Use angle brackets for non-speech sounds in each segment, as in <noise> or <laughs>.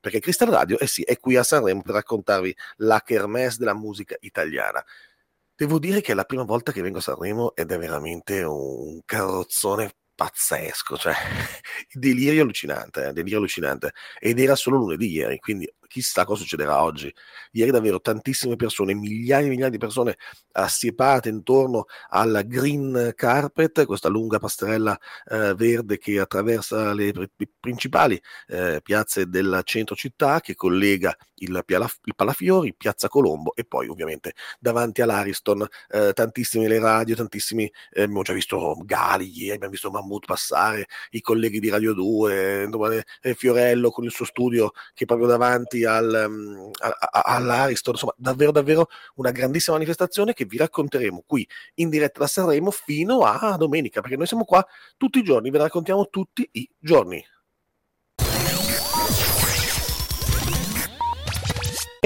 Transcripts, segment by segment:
perché Crystal Radio, eh sì, è qui a Sanremo per raccontarvi la kermesse della musica italiana. Devo dire che è la prima volta che vengo a Sanremo ed è veramente un carrozzone pazzesco, cioè <laughs> delirio allucinante, eh, delirio allucinante. Ed era solo lunedì ieri, quindi chissà cosa succederà oggi. Ieri davvero tantissime persone, migliaia e migliaia di persone assiepate intorno alla green carpet, questa lunga passerella eh, verde che attraversa le principali eh, piazze del centro città, che collega il, Piala, il, Palafiori, Piazza Colombo e poi ovviamente davanti all'Ariston eh, tantissime le radio, tantissimi, eh, abbiamo già visto Gali ieri, abbiamo visto Mammut passare, i colleghi di Radio 2, eh, Fiorello con il suo studio che proprio davanti al, um, all'Ariston, insomma davvero davvero una grandissima manifestazione che vi racconteremo qui in diretta da Sanremo fino a domenica, perché noi siamo qua tutti i giorni, vi raccontiamo tutti i giorni.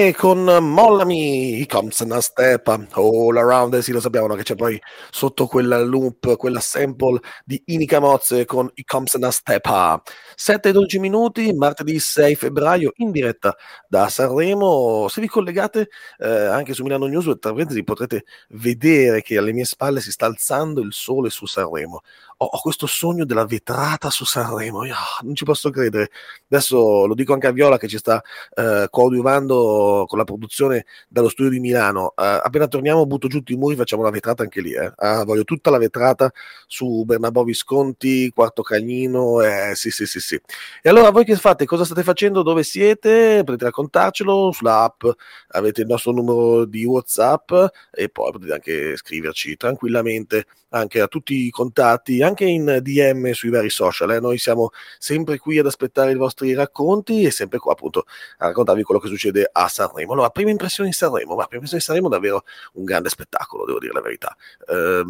E con Mollami, comes a step all around, sì lo sappiamo no? che c'è poi sotto quella loop, quella sample di Inica Mozze con i comes a step 7 e 12 minuti, martedì 6 febbraio, in diretta da Sanremo. Se vi collegate eh, anche su Milano News, tra potrete vedere che alle mie spalle si sta alzando il sole su Sanremo ho, ho, questo sogno della vetrata su Sanremo, Io, non ci posso credere. Adesso lo dico anche a Viola che ci sta eh, coadiuvando con la produzione dallo studio di Milano. Eh, appena torniamo butto giù i muri, facciamo la vetrata anche lì. Eh. Ah, voglio tutta la vetrata su Bernabò Visconti, Quarto Cagnino, eh, sì sì sì sì. E allora voi che fate? Cosa state facendo? Dove siete? Potete raccontarcelo sulla app, avete il nostro numero di Whatsapp e poi potete anche scriverci tranquillamente anche a tutti i contatti, anche in DM sui vari social. Eh. Noi siamo sempre qui ad aspettare i vostri racconti e sempre qua appunto a raccontarvi quello che succede a Sanremo. Allora, prima impressione di Sanremo, ma prima impressione di Sanremo davvero un grande spettacolo, devo dire la verità. Eh,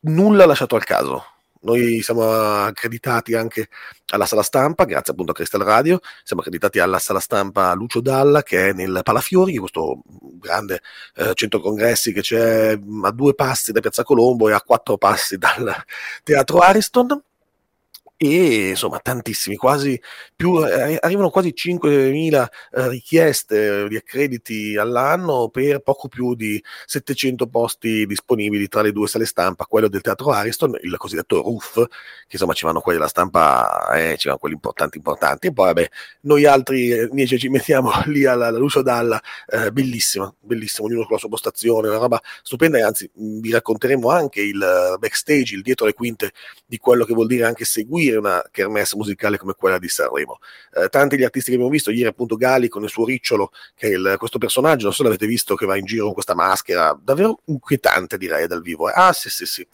nulla lasciato al caso noi siamo accreditati anche alla sala stampa, grazie appunto a Crystal Radio, siamo accreditati alla sala stampa Lucio Dalla che è nel Palafiori, questo grande eh, centro congressi che c'è a due passi da Piazza Colombo e a quattro passi dal Teatro Ariston e insomma tantissimi, quasi più, eh, arrivano quasi 5.000 eh, richieste di accrediti all'anno per poco più di 700 posti disponibili tra le due sale stampa, quello del Teatro Ariston, il cosiddetto RUF, che insomma ci vanno quelli della stampa, eh, ci vanno quelli importanti importanti, e poi vabbè, noi altri eh, invece ci mettiamo <laughs> lì alla, alla Lucio Dalla, eh, bellissima, bellissima, ognuno con la sua postazione, una roba stupenda e anzi vi racconteremo anche il backstage, il dietro le quinte di quello che vuol dire anche seguire seguire una kermesse musicale come quella di Sanremo. Eh, tanti gli artisti che abbiamo visto, ieri appunto Gali con il suo ricciolo, che è il, questo personaggio, non so se l'avete visto, che va in giro con questa maschera, davvero inquietante direi dal vivo. Eh. Ah sì sì sì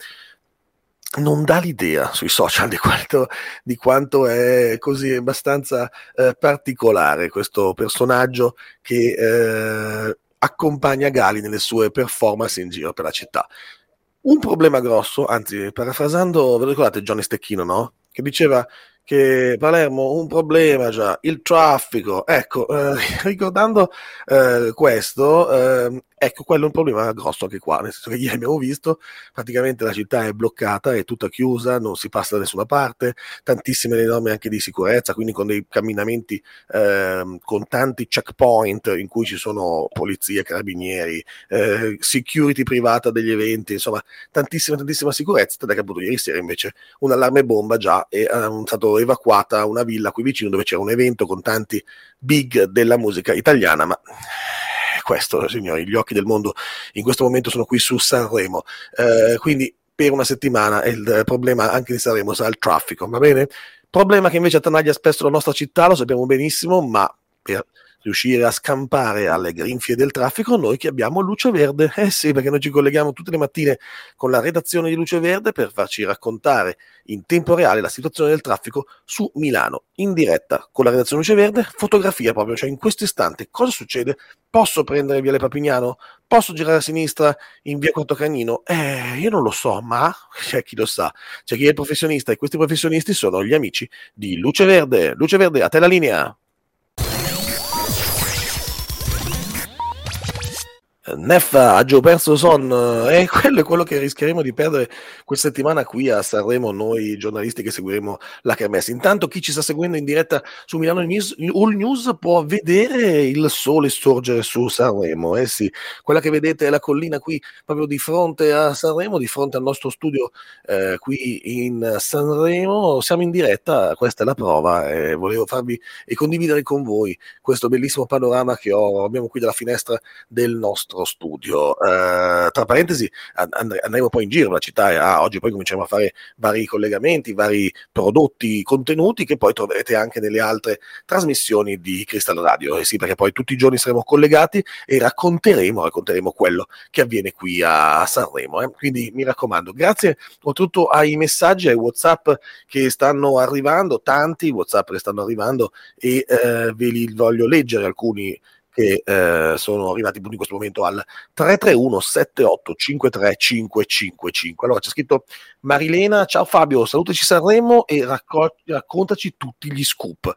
non dà l'idea sui social di quanto, di quanto è così abbastanza eh, particolare questo personaggio che eh, accompagna Gali nelle sue performance in giro per la città. Un problema grosso, anzi, parafrasando, ve lo ricordate Johnny Stecchino, no? Che diceva che Palermo un problema già, il traffico. Ecco, eh, <laughs> ricordando eh, questo, eh, ecco, quello è un problema grosso anche qua, nel senso che ieri abbiamo visto praticamente la città è bloccata, è tutta chiusa, non si passa da nessuna parte, tantissime le norme anche di sicurezza, quindi con dei camminamenti ehm, con tanti checkpoint in cui ci sono polizie, carabinieri, eh, security privata degli eventi, insomma, tantissima, tantissima sicurezza, tant'è che appunto ieri sera invece un allarme bomba già è um, stato evacuata una villa qui vicino dove c'era un evento con tanti big della musica italiana, ma questo, signori, gli occhi del mondo in questo momento sono qui su Sanremo. Eh, quindi per una settimana il problema anche di Sanremo sarà il traffico, va bene? Problema che invece attanaglia spesso la nostra città, lo sappiamo benissimo, ma per riuscire a scampare alle grinfie del traffico, noi che abbiamo Luce Verde. Eh sì, perché noi ci colleghiamo tutte le mattine con la redazione di Luce Verde per farci raccontare in tempo reale la situazione del traffico su Milano, in diretta con la redazione Luce Verde, fotografia proprio, cioè in questo istante cosa succede? Posso prendere Viale Papignano? Posso girare a sinistra in via Quarto Cagnino? Eh, io non lo so, ma <laughs> c'è chi lo sa. C'è chi è il professionista e questi professionisti sono gli amici di Luce Verde. Luce Verde, a te la linea. Neffa, Agio perso son, <laughs> e quello è quello che rischieremo di perdere questa settimana qui a Sanremo, noi giornalisti che seguiremo la Kermesse. Intanto chi ci sta seguendo in diretta su Milano News, All News può vedere il sole sorgere su Sanremo, eh sì, quella che vedete è la collina qui proprio di fronte a Sanremo, di fronte al nostro studio eh, qui in Sanremo, siamo in diretta, questa è la prova e volevo farvi e condividere con voi questo bellissimo panorama che ho, abbiamo qui dalla finestra del nostro nostro studio. Eh, tra parentesi, and- andremo poi in giro la città e ah, oggi poi cominciamo a fare vari collegamenti, vari prodotti, contenuti che poi troverete anche nelle altre trasmissioni di Crystal Radio. Eh sì, perché poi tutti i giorni saremo collegati e racconteremo, racconteremo quello che avviene qui a Sanremo. Eh. Quindi mi raccomando, grazie oltretutto ai messaggi, ai WhatsApp che stanno arrivando, tanti WhatsApp che stanno arrivando e eh, ve li voglio leggere alcuni che eh, sono arrivati in questo momento al 331 78 53 555. Allora c'è scritto Marilena, ciao Fabio, salutaci Sanremo e raccol- raccontaci tutti gli scoop.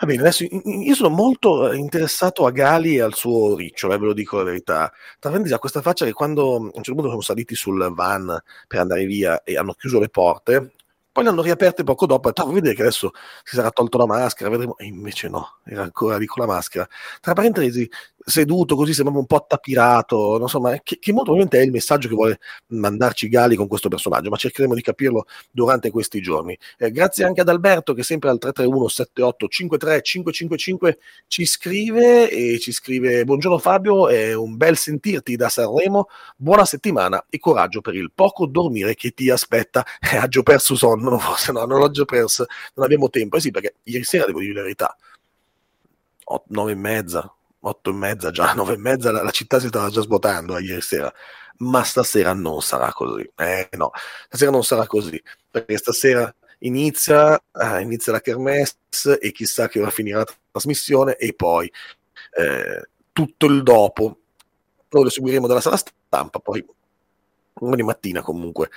Va bene, adesso io sono molto interessato a Gali e al suo riccio, eh, ve lo dico la verità. Tra l'altro ha questa faccia che quando a un certo punto siamo saliti sul van per andare via e hanno chiuso le porte, poi le hanno riaperte poco dopo, e detto, vedere che adesso si sarà tolto la maschera, vedremo, e invece no, era ancora lì con la maschera. Tra parentesi, seduto così, sembrava un po' attapirato, insomma, che, che molto probabilmente è il messaggio che vuole mandarci Gali con questo personaggio, ma cercheremo di capirlo durante questi giorni. Eh, grazie anche ad Alberto che sempre al 331 78 53 555 ci scrive e ci scrive buongiorno Fabio, è un bel sentirti da Sanremo, buona settimana e coraggio per il poco dormire che ti aspetta. <laughs> Eh, agio perso sonno, <laughs> forse no, non ho già perso, non abbiamo tempo, eh sì perché ieri sera devo dire la verità, 9 e mezza, otto e mezza, già <laughs> nove e mezza, la, la città si stava già svuotando eh, ieri sera, ma stasera non sarà così. Eh no, stasera non sarà così, perché stasera inizia, eh, inizia la kermesse e chissà che ora finirà la trasmissione e poi eh, tutto il dopo noi lo seguiremo dalla sala stampa, poi domani mattina comunque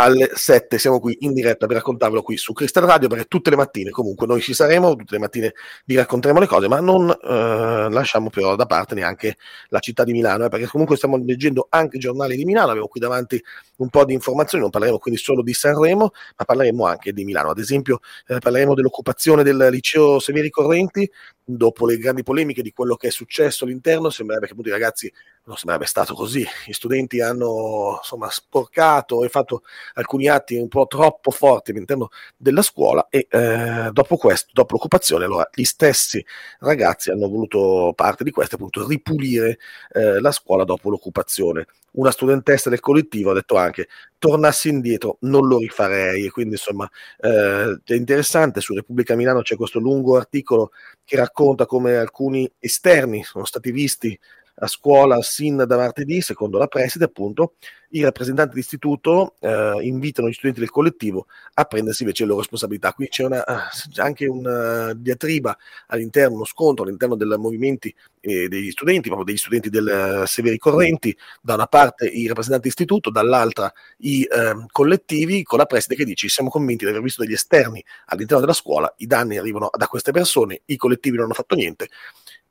alle 7 siamo qui in diretta per raccontarvelo qui su Crystal Radio perché tutte le mattine comunque noi ci saremo, tutte le mattine vi racconteremo le cose, ma non eh, lasciamo però da parte neanche la città di Milano, eh, perché comunque stiamo leggendo anche i giornali di Milano, abbiamo qui davanti un po' di informazioni, non parleremo quindi solo di Sanremo, ma parleremo anche di Milano. Ad esempio eh, parleremo dell'occupazione del liceo Severi Correnti, dopo le grandi polemiche di quello che è successo all'interno, sembrerebbe che appunto i ragazzi non sembrerebbe stato così. Gli studenti hanno insomma sporcato e fatto alcuni atti un po' troppo forti all'interno della scuola e eh, dopo questo, dopo l'occupazione, allora gli stessi ragazzi hanno voluto parte di questo appunto ripulire eh, la scuola dopo l'occupazione. Una studentessa del collettivo ha detto anche tornassi indietro non lo rifarei e quindi insomma eh, è interessante su Repubblica Milano c'è questo lungo articolo che racconta come alcuni esterni sono stati visti a scuola sin da martedì, secondo la preside, appunto, i rappresentanti d'istituto eh, invitano gli studenti del collettivo a prendersi invece le loro responsabilità. Qui c'è una, eh, anche una diatriba all'interno, uno scontro all'interno dei movimenti eh, degli studenti, proprio degli studenti del uh, Severi Correnti, da una parte i rappresentanti d'istituto, dall'altra i ehm, collettivi, con la preside che dice siamo convinti di aver visto degli esterni all'interno della scuola, i danni arrivano da queste persone, i collettivi non hanno fatto niente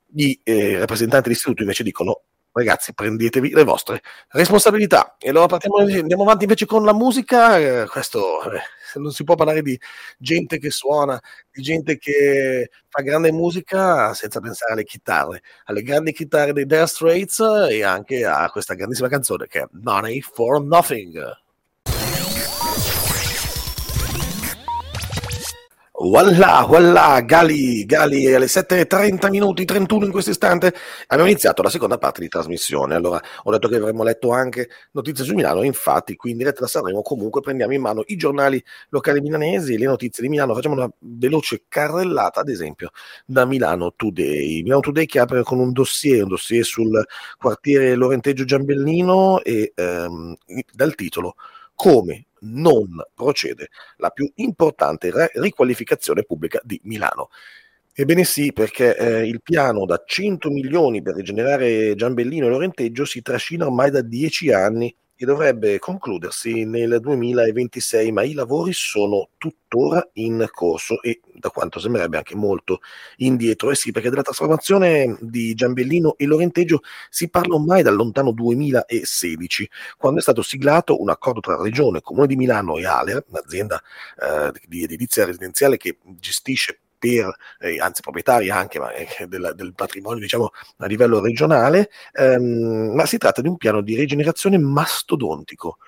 gli eh, rappresentanti dell'istituto invece dicono ragazzi prendetevi le vostre responsabilità. E allora partiamo, andiamo avanti invece con la musica. Eh, questo eh, non si può parlare di gente che suona di gente che fa grande musica senza pensare alle chitarre alle grandi chitarre dei Dire Straits e anche a questa grandissima canzone che è Money for Nothing Voilà, voilà, Gali, Gali, alle 7.30 minuti, 31 in questo istante, abbiamo iniziato la seconda parte di trasmissione. Allora, ho detto che avremmo letto anche notizie su Milano, infatti qui in diretta da Sanremo comunque prendiamo in mano i giornali locali milanesi, le notizie di Milano, facciamo una veloce carrellata, ad esempio, da Milano Today. Milano Today che apre con un dossier, un dossier sul quartiere Lorenteggio Giambellino e ehm, dal titolo Come non procede la più importante riqualificazione pubblica di Milano. Ebbene sì, perché eh, il piano da 100 milioni per rigenerare Giambellino e Lorenteggio si trascina ormai da 10 anni che dovrebbe concludersi nel 2026, ma i lavori sono tuttora in corso e da quanto sembrerebbe anche molto indietro. Eh sì, perché della trasformazione di Giambellino e Lorenteggio si parla ormai dal lontano 2016, quando è stato siglato un accordo tra Regione, Comune di Milano e Aler, un'azienda eh, di edilizia residenziale che gestisce per, eh, anzi proprietari anche ma, eh, del, del, patrimonio diciamo a livello regionale, ehm, ma si tratta di un piano di rigenerazione mastodontico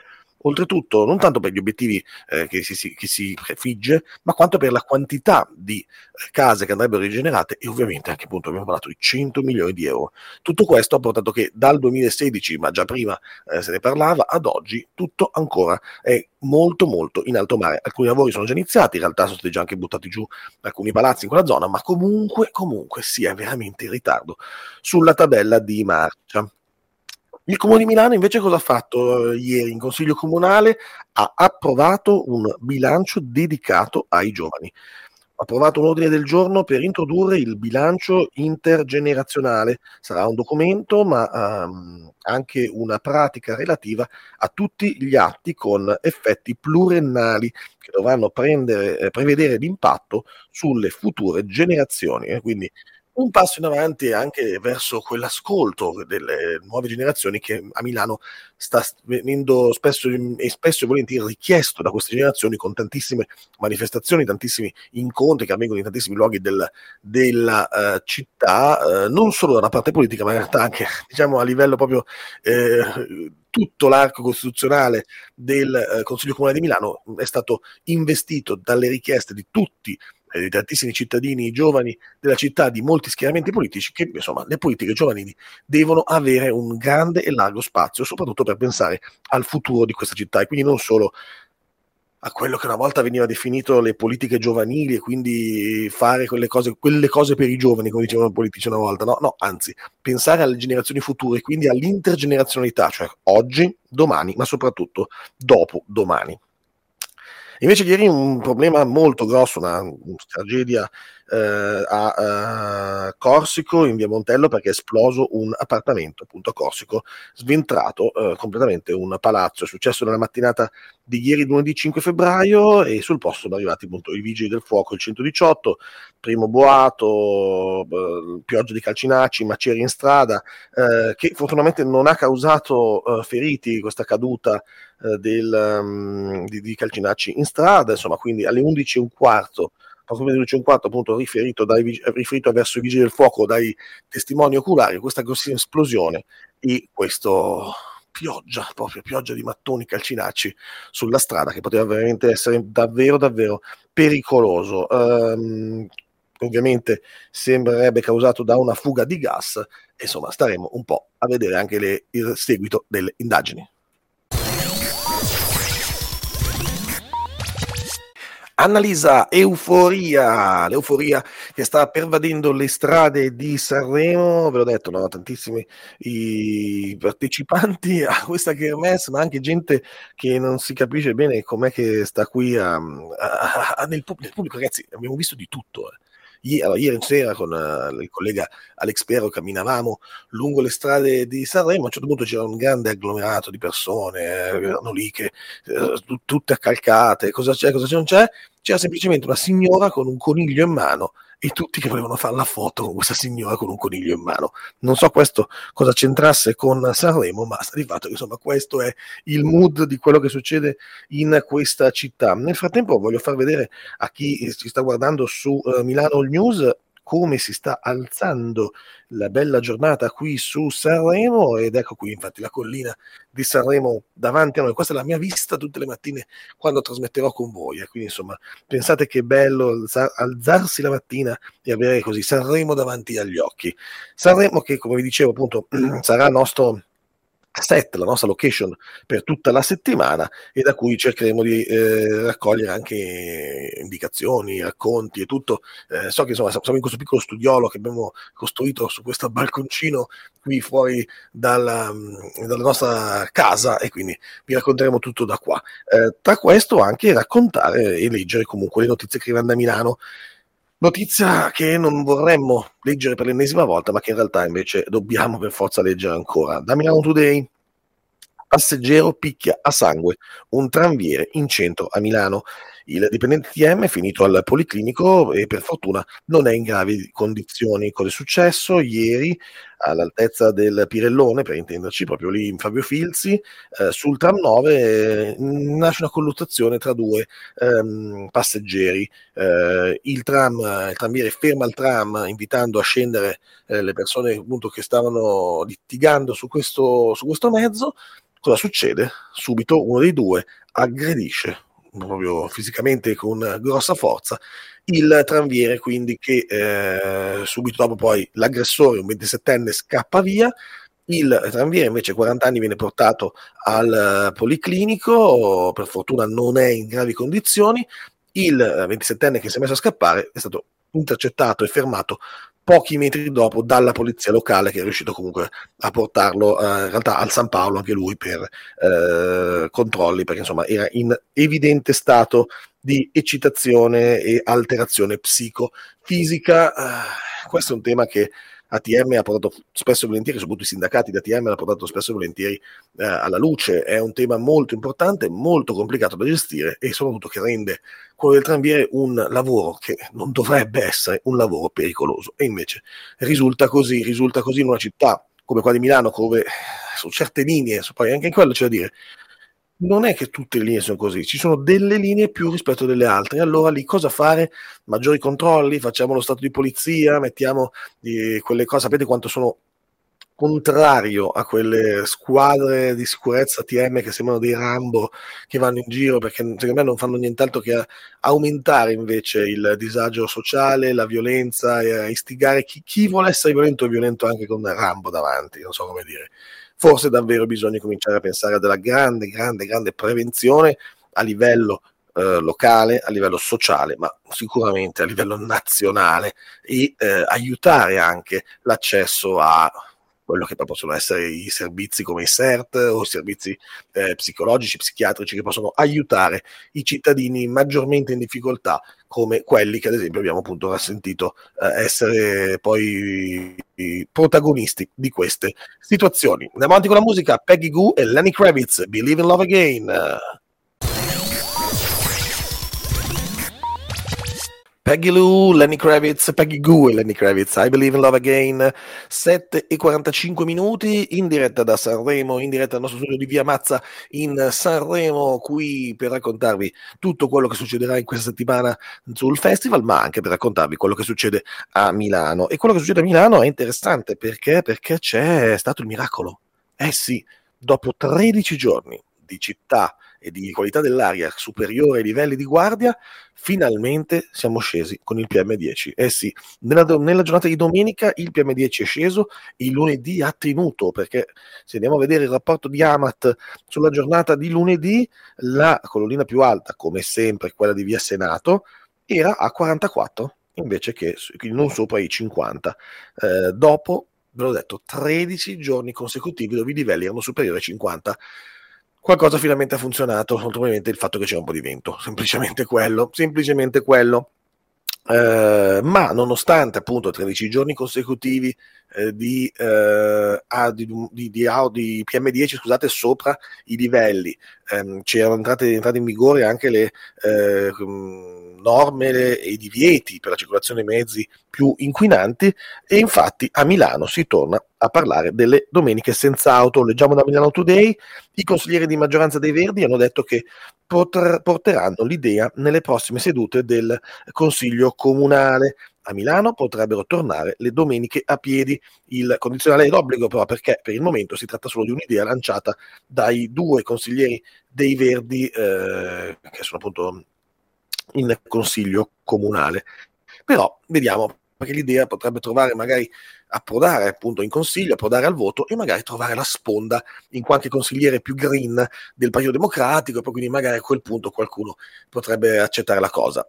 oltretutto non tanto per gli obiettivi eh, che, si, che, si, prefigge, ma quanto per la quantità di eh, case che andrebbero rigenerate e ovviamente anche appunto abbiamo parlato di 100 milioni di euro. Tutto questo ha portato che dal 2016, ma già prima eh, se ne parlava, ad oggi tutto ancora è molto molto in alto mare. Alcuni lavori sono già iniziati, in realtà sono stati già anche buttati giù alcuni palazzi in quella zona, ma comunque, comunque si è veramente in ritardo sulla tabella di marcia. Il Comune di Milano invece cosa ha fatto eh, ieri in Consiglio Comunale? Ha approvato un bilancio dedicato ai giovani. Ha approvato un ordine del giorno per introdurre il bilancio intergenerazionale. Sarà un documento, ma um, anche una pratica relativa a tutti gli atti con effetti pluriennali che dovranno prendere, eh, prevedere l'impatto sulle future generazioni. Eh, quindi un passo in avanti anche verso quell'ascolto delle nuove generazioni che a Milano sta venendo spesso e spesso e volentieri richiesto da queste generazioni con tantissime manifestazioni, tantissimi incontri che avvengono in tantissimi luoghi del, della uh, città, uh, non solo da una parte politica, ma in realtà anche <laughs> diciamo, a livello proprio eh, tutto l'arco costituzionale del eh, Consiglio Comunale di Milano è stato investito dalle richieste di tutti di tantissimi cittadini giovani della città, di molti schieramenti politici, che insomma le politiche giovanili devono avere un grande e largo spazio, soprattutto per pensare al futuro di questa città e quindi non solo a quello che una volta veniva definito le politiche giovanili e quindi fare quelle cose, quelle cose per i giovani, come dicevano i politici una volta, no, no, anzi, pensare alle generazioni future e quindi all'intergenerazionalità, cioè oggi, domani, ma soprattutto dopo domani. Invece ieri un problema molto grosso, una, una tragedia eh, a uh, Corsico in via Montello perché è esploso un appartamento appunto a Corsico, sventrato eh, completamente un palazzo. È successo nella mattinata di ieri lunedì 5 febbraio e sul posto sono arrivati appunto i vigili del fuoco, il 118, primo boato, eh, pioggia di calcinacci, macerie in strada, eh, che fortunatamente non ha causato eh, feriti questa caduta eh, del, um, di, di calcinacci in strada, insomma quindi alle 11 e un quarto come 2004 appunto riferito, dai, riferito verso i vigili del fuoco dai testimoni oculari, questa grossissima esplosione e questo pioggia, proprio pioggia di mattoni calcinacci sulla strada che poteva veramente essere davvero davvero pericoloso. Um, ovviamente sembrerebbe causato da una fuga di gas, insomma staremo un po' a vedere anche le, il seguito delle indagini. Annalisa Euforia, l'euforia che sta pervadendo le strade di Sanremo, ve l'ho detto, no? tantissimi i partecipanti a questa kermesse, ma anche gente che non si capisce bene com'è che sta qui a, a, a, nel, nel, pubblico, ragazzi, abbiamo visto di tutto. Eh. Ieri, allora, ieri sera con uh, il collega Alex Pero camminavamo lungo le strade di Sanremo, a un certo punto c'era un grande agglomerato di persone, eh, erano lì che uh, tutte accalcate, cosa c'è, cosa c'è, non c'è, c'era semplicemente una signora con un coniglio in mano e tutti che volevano fare la foto con questa signora con un coniglio in mano. Non so questo cosa c'entrasse con Sanremo, ma sta di fatto che insomma questo è il mood di quello che succede in questa città. Nel frattempo voglio far vedere a chi ci sta guardando su uh, Milano All News come si sta alzando la bella giornata qui su Sanremo ed ecco qui infatti la collina di Sanremo davanti a noi. Questa è la mia vista tutte le mattine quando trasmetterò con voi. E quindi insomma pensate che bello alzarsi la mattina e avere così Sanremo davanti agli occhi. Sanremo che come vi dicevo appunto <clears throat> sarà nostro set, la nostra location per tutta la settimana e da cui cercheremo di eh, raccogliere anche indicazioni, racconti e tutto. Eh, so che insomma siamo in questo piccolo studiolo che abbiamo costruito su questo balconcino qui fuori dalla, dalla nostra casa e quindi vi racconteremo tutto da qua. Eh, tra questo anche raccontare e leggere comunque le notizie che arrivano da Milano Notizia che non vorremmo leggere per l'ennesima volta, ma che in realtà invece dobbiamo per forza leggere ancora. Da Milano Today Passeggero picchia a sangue un tranviere in centro a Milano. Il dipendente TM è finito al policlinico e per fortuna non è in gravi condizioni. Cosa è successo? Ieri all'altezza del Pirellone, per intenderci, proprio lì in Fabio Filzi, eh, sul tram 9 eh, nasce una colluttazione tra due ehm, passeggeri. Eh, il tram, il tranviere ferma il tram invitando a scendere eh, le persone appunto, che stavano litigando su questo, su questo mezzo. Cosa succede? Subito uno dei due aggredisce proprio fisicamente con grossa forza il tranviere quindi che eh, subito dopo poi l'aggressore, un 27enne, scappa via, il tranviere invece 40 anni viene portato al policlinico, per fortuna non è in gravi condizioni, il 27enne che si è messo a scappare è stato intercettato e fermato pochi metri dopo dalla polizia locale che è riuscito comunque a portarlo eh, in realtà al San Paolo anche lui per eh, controlli perché insomma era in evidente stato di eccitazione e alterazione psicofisica. Uh, questo è un tema che ATM ha portato spesso e volentieri, soprattutto i sindacati di ATM hanno portato spesso e volentieri eh, alla luce. È un tema molto importante, molto complicato da gestire e soprattutto che rende quello del tranviere un lavoro che non dovrebbe essere un lavoro pericoloso. E invece risulta così, risulta così in una città come quella di Milano, dove su certe linee, poi anche in quello c'è da dire, non è che tutte le linee sono così, ci sono delle linee più rispetto delle altre. Allora lì cosa fare? Maggiori controlli, facciamo lo stato di polizia, mettiamo eh, quelle cose, sapete quanto sono contrario a quelle squadre di sicurezza TM che sembrano dei Rambo che vanno in giro perché secondo me non fanno nient'altro che aumentare invece il disagio sociale, la violenza e istigare chi, chi vuole essere violento è violento anche con Rambo davanti, non so come dire forse davvero bisogna cominciare a pensare a della grande, grande, grande prevenzione a livello eh, locale, a livello sociale, ma sicuramente a livello nazionale e eh, aiutare anche l'accesso a quello che possono essere i servizi come i CERT o i servizi eh, psicologici, psichiatrici che possono aiutare i cittadini maggiormente in difficoltà come quelli che ad esempio abbiamo appunto sentito eh, essere poi i protagonisti di queste situazioni. Andiamo avanti con la musica, Peggy Goo e Lenny Kravitz, Believe in Love Again. Peggy Lou, Lenny Kravitz, Peggy Goo e Lenny Kravitz, I Believe in Love Again, 7 e 45 minuti, in diretta da Sanremo, in diretta dal nostro studio di Via Mazza in Sanremo, qui per raccontarvi tutto quello che succederà in questa settimana sul festival, ma anche per raccontarvi quello che succede a Milano. E quello che succede a Milano è interessante perché, perché c'è stato il miracolo. Eh sì, dopo 13 giorni di città e di qualità dell'aria superiore ai livelli di guardia, finalmente siamo scesi con il PM10. Eh sì, nella, nella, giornata di domenica il PM10 è sceso, il lunedì ha tenuto, perché se andiamo a vedere il rapporto di Amat sulla giornata di lunedì, la colonnina più alta, come sempre quella di Via Senato, era a 44 invece che non sopra i 50. Eh, dopo, ve l'ho detto, 13 giorni consecutivi dove i livelli erano superiori ai 50 qualcosa finalmente ha funzionato, probabilmente il fatto che c'è un po' di vento, semplicemente quello, semplicemente quello. Eh, ma nonostante appunto 13 giorni consecutivi eh, di, eh, di, di, di, di, PM10 scusate, sopra i livelli, ehm, c'erano entrate, entrate, in vigore anche le eh, norme e i divieti per la circolazione dei mezzi più inquinanti e infatti a Milano si torna a parlare delle domeniche senza auto. Leggiamo da Milano Today, i consiglieri di maggioranza dei Verdi hanno detto che porteranno l'idea nelle prossime sedute del Consiglio Comunale. A Milano potrebbero tornare le domeniche a piedi. Il condizionale è d'obbligo però perché per il momento si tratta solo di un'idea lanciata dai due consiglieri dei Verdi eh, che sono appunto in consiglio comunale. Però vediamo perché l'idea potrebbe trovare magari approdare appunto in consiglio, approdare al voto e magari trovare la sponda in qualche consigliere più green del Partito Democratico, e poi quindi magari a quel punto qualcuno potrebbe accettare la cosa.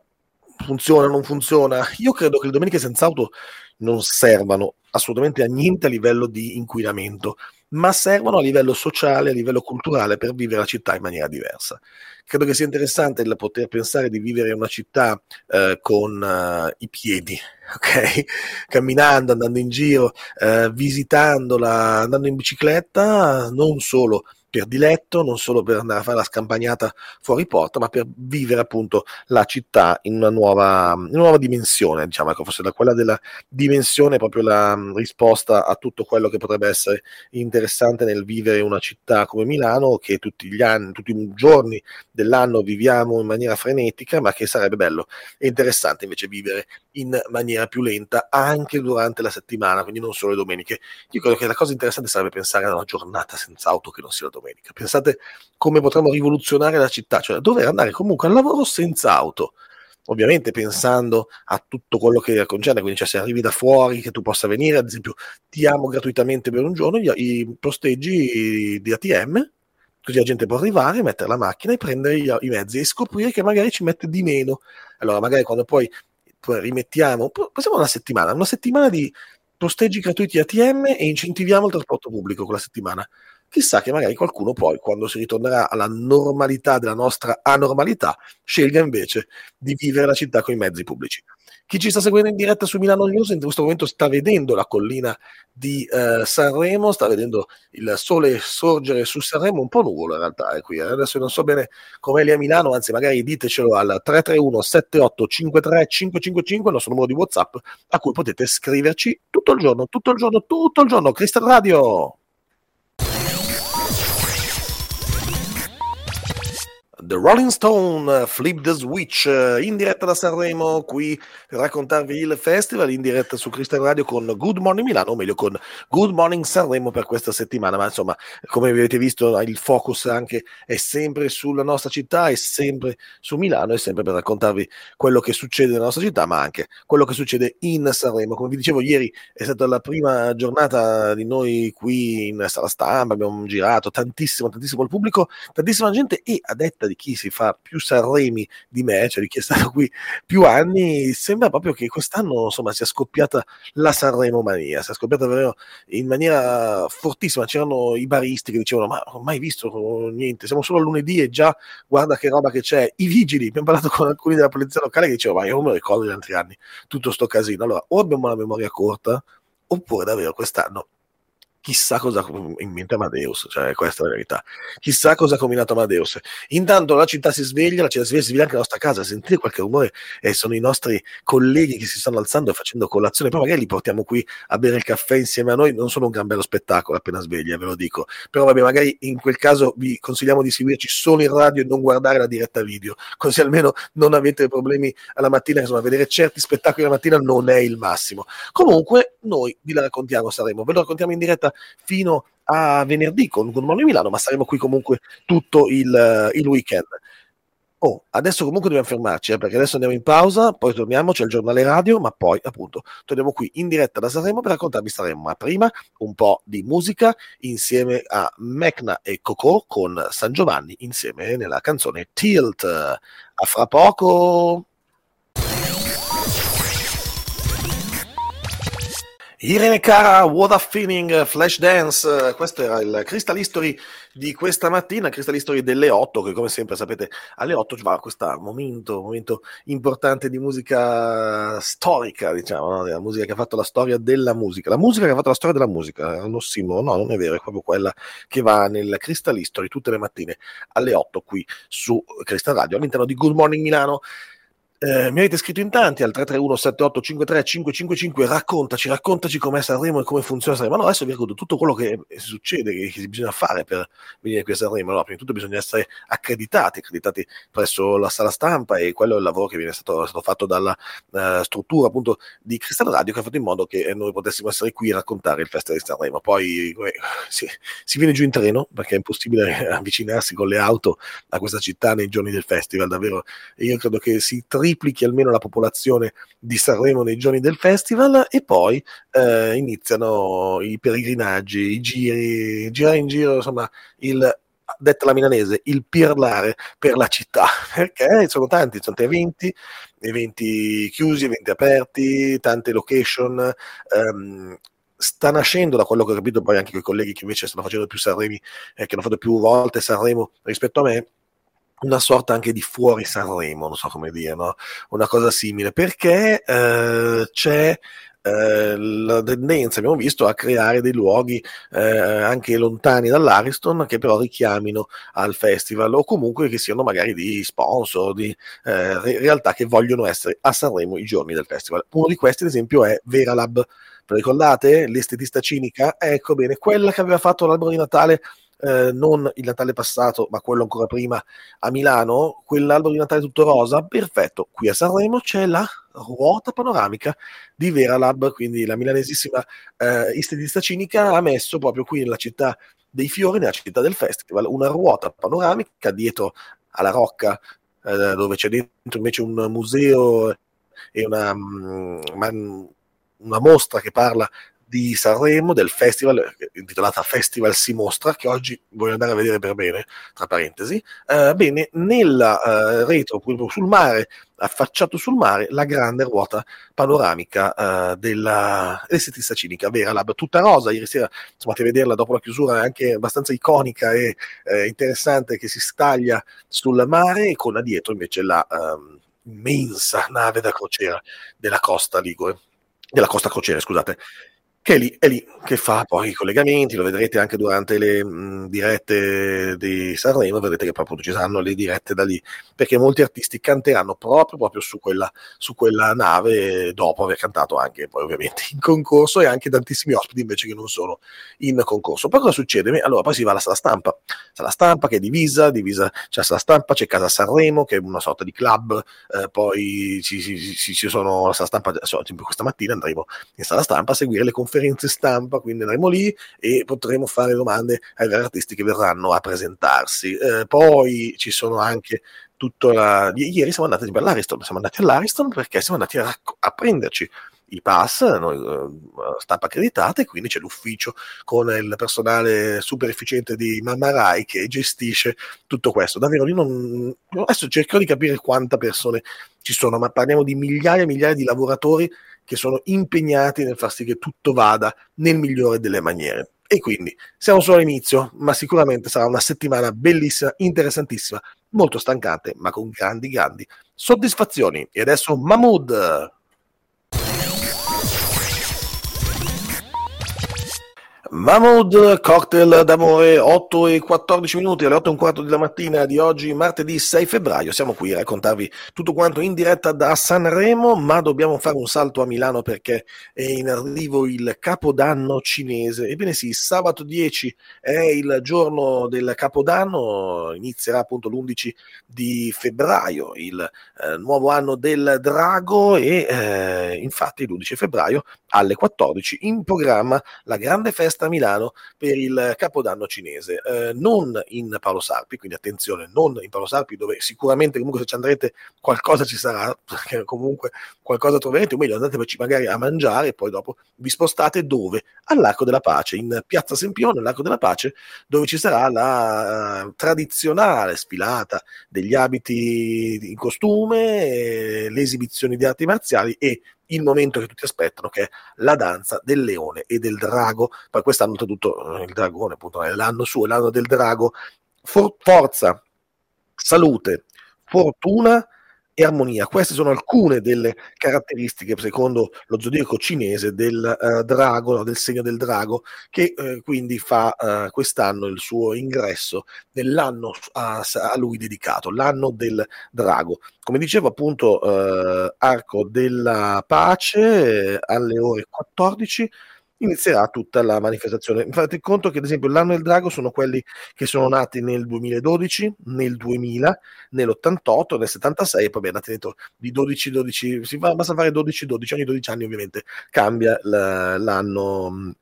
Funziona, non funziona? Io credo che le domeniche senza auto non servano assolutamente a niente a livello di inquinamento, ma servono a livello sociale, a livello culturale per vivere la città in maniera diversa. Credo che sia interessante il poter pensare di vivere una città eh, con uh, i piedi, <laughs> ok? Camminando, andando in giro, eh, visitandola, andando in bicicletta, non solo per diletto, non solo per andare a fare la scampagnata fuori porta, ma per vivere appunto la città in una nuova, in una nuova dimensione, diciamo, ecco, forse da quella della dimensione proprio la risposta a tutto quello che potrebbe essere interessante nel vivere una città come Milano, che tutti gli anni, tutti i giorni dell'anno viviamo in maniera frenetica, ma che sarebbe bello e interessante invece vivere in maniera più lenta anche durante la settimana, quindi non solo le domeniche. Io credo che la cosa interessante sarebbe pensare a una giornata senza auto che non sia la domenica. Pensate come potremmo rivoluzionare la città, cioè dover andare comunque al lavoro senza auto. Ovviamente pensando a tutto quello che concerne, quindi cioè se arrivi da fuori che tu possa venire, ad esempio diamo gratuitamente per un giorno i posteggi di ATM, così la gente può arrivare, mettere la macchina e prendere i, mezzi e scoprire che magari ci mette di meno. Allora magari quando poi rimettiamo, passiamo una settimana, una settimana di posteggi gratuiti ATM e incentiviamo il trasporto pubblico quella settimana. Chissà che magari qualcuno poi, quando si ritornerà alla normalità della nostra anormalità, scelga invece di vivere la città con i mezzi pubblici. Chi ci sta seguendo in diretta su Milano News in questo momento sta vedendo la collina di eh, Sanremo, sta vedendo il sole sorgere su Sanremo, un po' nuvolo in realtà è qui. Eh. Adesso non so bene com'è lì a Milano, anzi magari ditecelo al 331 7853 555, il nostro numero di WhatsApp, a cui potete scriverci tutto il giorno, tutto il giorno, tutto il giorno. Crystal Radio! The Rolling Stone, Flip the Switch, in diretta da Sanremo, qui per raccontarvi il festival, in diretta su Crystal Radio con Good Morning Milano, o meglio con Good Morning Sanremo per questa settimana, ma insomma, come avete visto, il focus anche è sempre sulla nostra città, è sempre su Milano, è sempre per raccontarvi quello che succede nella nostra città, ma anche quello che succede in Sanremo. Come vi dicevo ieri, è stata la prima giornata di noi qui in sala stampa, abbiamo girato tantissimo, tantissimo il pubblico, tantissima gente e a detta di chi si fa più Sanremi di me, cioè di chi è stato qui più anni, sembra proprio che quest'anno insomma sia scoppiata la Sanremo mania, sia scoppiata davvero in maniera fortissima. C'erano i baristi che dicevano: Ma ho mai visto niente, siamo solo a lunedì e già guarda che roba che c'è. I vigili, abbiamo parlato con alcuni della polizia locale che dicevano: Ma io non me lo ricordo gli altri anni, tutto sto casino. Allora, o abbiamo la memoria corta, oppure davvero quest'anno chissà cosa in mente Amadeus, cioè questa è la verità. Chissà cosa ha combinato Amadeus. Intanto la città si sveglia, la città si sveglia, si sveglia anche la nostra casa, sentire qualche rumore e sono i nostri colleghi che si stanno alzando e facendo colazione, poi magari li portiamo qui a bere il caffè insieme a noi, non sono un gran bello spettacolo appena sveglia, ve lo dico. Però vabbè, magari in quel caso vi consigliamo di seguirci solo in radio e non guardare la diretta video, così almeno non avete problemi alla mattina, insomma, vedere certi spettacoli la mattina non è il massimo. Comunque noi vi la raccontiamo, saremo, ve lo raccontiamo in diretta fino a venerdì con Good Morning Milano, ma saremo qui comunque tutto il, il weekend. Oh, adesso comunque dobbiamo fermarci, eh, perché adesso andiamo in pausa, poi torniamo, c'è il giornale radio, ma poi appunto torniamo qui in diretta da Sanremo per raccontarvi Sanremo, ma prima un po' di musica insieme a Mecna e Coco con San Giovanni insieme nella canzone Tilt. A fra poco! Irene Cara, What a Feeling, Flash Dance, questo era il Crystal History di questa mattina, Crystal History delle 8, che come sempre sapete alle 8 ci va questo momento, momento importante di musica storica, diciamo, no? la musica che ha fatto la storia della musica, la musica che ha fatto la storia della musica, è un ossimolo, no, non è vero, è proprio quella che va nel Crystal History tutte le mattine alle 8 qui su Crystal Radio, all'interno di Good Morning Milano. Eh, mi avete scritto in tanti al 331 7853 555 raccontaci, raccontaci com'è Sanremo e come funziona Sanremo. No, adesso vi racconto tutto quello che succede, che, bisogna fare per venire qui a Sanremo. No, prima di tutto bisogna essere accreditati, accreditati presso la sala stampa e quello è il lavoro che viene stato, stato fatto dalla uh, struttura appunto di Crystal Radio che ha fatto in modo che noi potessimo essere qui a raccontare il Festival di Sanremo. Poi eh, si, si viene giù in treno perché è impossibile avvicinarsi con le auto a questa città nei giorni del festival, davvero. Io credo che si tri triplichi almeno la popolazione di Sanremo nei giorni del festival e poi eh, iniziano i pellegrinaggi, i giri, girare in giro, insomma, il detta la milanese, il pirlare per la città, <laughs> perché sono tanti, sono tanti eventi, eventi chiusi, eventi aperti, tante location. Um, sta nascendo, da quello che ho capito, poi anche con i colleghi che invece stanno facendo più Sanremi, eh, che hanno fatto più volte Sanremo rispetto a me, una sorta anche di fuori Sanremo, non so come dire, no? una cosa simile, perché eh, c'è eh, la tendenza, abbiamo visto, a creare dei luoghi eh, anche lontani dall'Ariston che però richiamino al festival o comunque che siano magari di sponsor, di eh, realtà che vogliono essere a Sanremo i giorni del festival. Uno di questi, ad esempio, è Veralab. Vi ricordate? L'estetista cinica? Ecco bene, quella che aveva fatto l'albero di Natale eh, non il Natale passato, ma quello ancora prima a Milano, quell'albero di Natale tutto rosa, perfetto. Qui a Sanremo c'è la ruota panoramica di Veralab, quindi la milanesissima eh, estetista cinica ha messo proprio qui nella città dei fiori, nella città del festival, una ruota panoramica dietro alla rocca eh, dove c'è dentro invece un museo e una, um, una mostra che parla di Sanremo, del festival, intitolata Festival si mostra, che oggi voglio andare a vedere per bene, tra parentesi. Eh, bene, nella eh, retro, sul mare, affacciato sul mare, la grande ruota panoramica eh, della dell'estetista cinica Vera Lab, tutta rosa, ieri sera andati a vederla dopo la chiusura, anche abbastanza iconica e eh, interessante, che si staglia sul mare, e con dietro invece la ehm, immensa nave da crociera della costa Ligure della Costa Crociere, scusate, che è lì, è lì che fa poi i collegamenti, lo vedrete anche durante le mh, dirette di Sanremo, vedrete che proprio ci saranno le dirette da lì, perché molti artisti canteranno proprio, proprio su, quella, su quella nave dopo aver cantato anche poi ovviamente in concorso e anche tantissimi ospiti invece che non sono in concorso. Poi cosa succede? Allora poi si va alla sala stampa, sala stampa che è divisa, divisa c'è sala stampa, c'è Casa Sanremo che è una sorta di club, eh, poi ci, ci, ci, ci sono la sala stampa, so, questa mattina andremo in sala stampa a seguire le conferenze conferenze stampa, quindi andremo lì e potremo fare domande ai vari artisti che verranno a presentarsi. Eh, poi ci sono anche tutto la... Ieri siamo andati all'Ariston, siamo andati all'Ariston perché siamo andati a, a prenderci i pass, noi, uh, stampa accreditata, e quindi c'è l'ufficio con il personale super efficiente di Mamma Rai che gestisce tutto questo. Davvero, io non, adesso cercherò di capire quante persone ci sono, ma parliamo di migliaia e migliaia di lavoratori che sono impegnati nel far sì che tutto vada nel migliore delle maniere. E quindi siamo solo all'inizio, ma sicuramente sarà una settimana bellissima, interessantissima, molto stancante, ma con grandi, grandi soddisfazioni. E adesso Mahmood! Mahmoud, cocktail d'amore, 8 e 14 minuti, alle 8 e un quarto della mattina di oggi, martedì 6 febbraio. Siamo qui a raccontarvi tutto quanto in diretta da Sanremo, ma dobbiamo fare un salto a Milano perché è in arrivo il Capodanno cinese. Ebbene sì, sabato 10 è il giorno del Capodanno, inizierà appunto l'11 di febbraio, il eh, nuovo anno del drago e eh, infatti l'11 febbraio alle 14 in programma la grande festa a Milano per il Capodanno cinese, eh, non in Paolo Sarpi, quindi attenzione, non in Paolo Sarpi dove sicuramente comunque se ci andrete qualcosa ci sarà, <laughs> perché comunque qualcosa troverete, o meglio andateci magari a mangiare e poi dopo vi spostate dove? All'Arco della Pace, in Piazza Sempione, all'Arco della Pace, dove ci sarà la uh, tradizionale sfilata degli abiti in costume, eh, le esibizioni di arti marziali e il momento che tutti aspettano, che è la danza del leone e del drago. Poi quest'anno tutto eh, il dragone, appunto, è l'anno suo, l'anno del drago. For- forza, salute, fortuna e armonia. Queste sono alcune delle caratteristiche, secondo lo zodiaco cinese, del uh, drago, del segno del drago, che uh, quindi fa uh, quest'anno il suo ingresso nell'anno a, a, lui dedicato, l'anno del drago. Come dicevo appunto, Arco della Pace alle ore 14 inizierà tutta la manifestazione. Fate conto che, ad esempio, l'anno del drago sono quelli che sono nati nel 2012, nel 2000, nell'88, nel 76, e poi nati dentro di 12-12, si va, basta fare 12-12, ogni 12 anni ovviamente cambia l'anno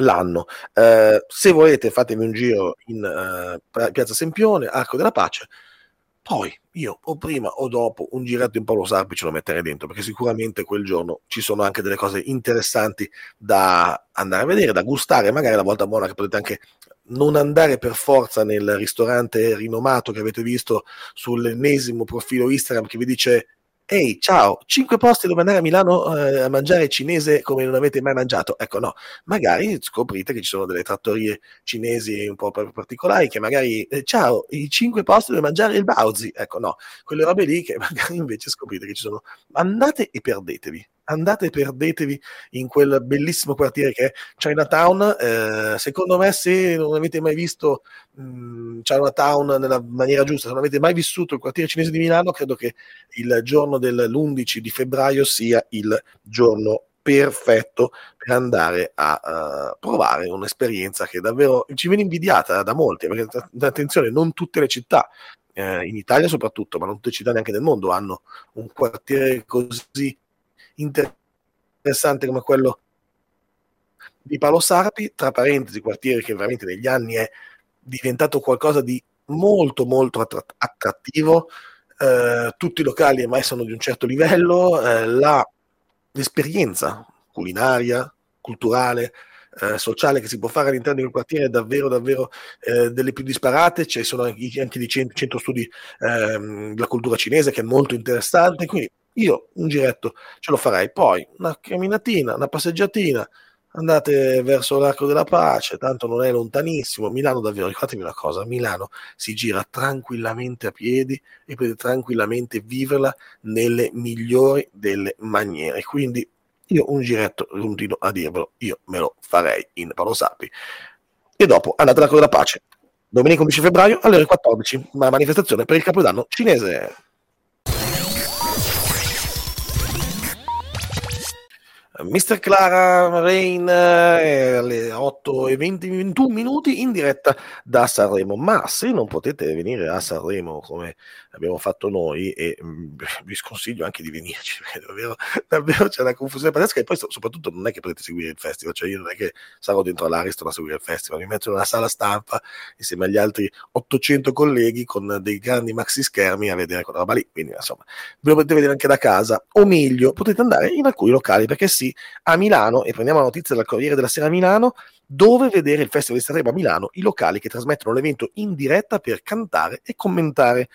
l'anno. Eh, se volete fatemi un giro in uh, Piazza Sempione, Arco della Pace, poi io o prima o dopo un giretto in Paolo Sarpi ce lo metterei dentro perché sicuramente quel giorno ci sono anche delle cose interessanti da andare a vedere, da gustare, magari la volta buona che potete anche non andare per forza nel ristorante rinomato che avete visto sull'ennesimo profilo Instagram che vi dice Ehi, ciao, cinque posti dove andare a Milano eh, a mangiare cinese come non avete mai mangiato. Ecco, no, magari scoprite che ci sono delle trattorie cinesi un po' particolari che magari, eh, ciao, i cinque posti dove mangiare il Bauzi. Ecco, no, quelle robe lì che <laughs> magari invece scoprite che ci sono. Andate e perdetevi andate e perdetevi in quel bellissimo quartiere che è Chinatown. Eh, secondo me, se non avete mai visto mh, mm, Chinatown nella maniera giusta, se non avete mai vissuto il quartiere cinese di Milano, credo che il giorno dell'11 di febbraio sia il giorno perfetto per andare a uh, provare un'esperienza che davvero ci viene invidiata da molti, perché attenzione, non tutte le città, eh, in Italia soprattutto, ma non tutte le città neanche nel mondo, hanno un quartiere così interessante come quello di Palo Sarpi, tra parentesi, quartiere che veramente negli anni è diventato qualcosa di molto molto attrattivo, eh, tutti i locali ormai sono di un certo livello, eh, la l'esperienza culinaria, culturale, eh, sociale che si può fare all'interno di un quartiere è davvero, davvero eh, delle più disparate. Ci sono anche di centro, centro studi ehm, della cultura cinese che è molto interessante. Quindi io un giretto ce lo farei. Poi una camminatina, una passeggiatina. Andate verso l'Arco della Pace, tanto non è lontanissimo. Milano, davvero, ricordatevi una cosa: Milano si gira tranquillamente a piedi e potete tranquillamente viverla nelle migliori delle maniere. Quindi io un giretto, continuo a dirvelo, io me lo farei in Paolo Sappi. E dopo andate all'Arco della Pace. Domenica 11 febbraio alle ore 14, una manifestazione per il Capodanno cinese. Mr. Clara Rain eh, alle 8 e 20, 21 minuti in diretta da Sanremo. Ma se non potete venire a Sanremo come abbiamo fatto noi, e mm, vi sconsiglio anche di venirci, <laughs> davvero, davvero c'è una confusione pazzesca. E poi soprattutto non è che potete seguire il festival, cioè io non è che sarò dentro all'Ariston a seguire il festival, mi metto in una sala stampa insieme agli altri 800 colleghi con dei grandi maxi schermi a vedere quella roba lì. Quindi insomma, ve lo potete vedere anche da casa, o meglio, potete andare in alcuni locali, perché sì a Milano, e prendiamo la notizia dal Corriere della Sera a Milano, dove vedere il Festival di Sanremo a Milano, i locali che trasmettono l'evento in diretta per cantare e commentare.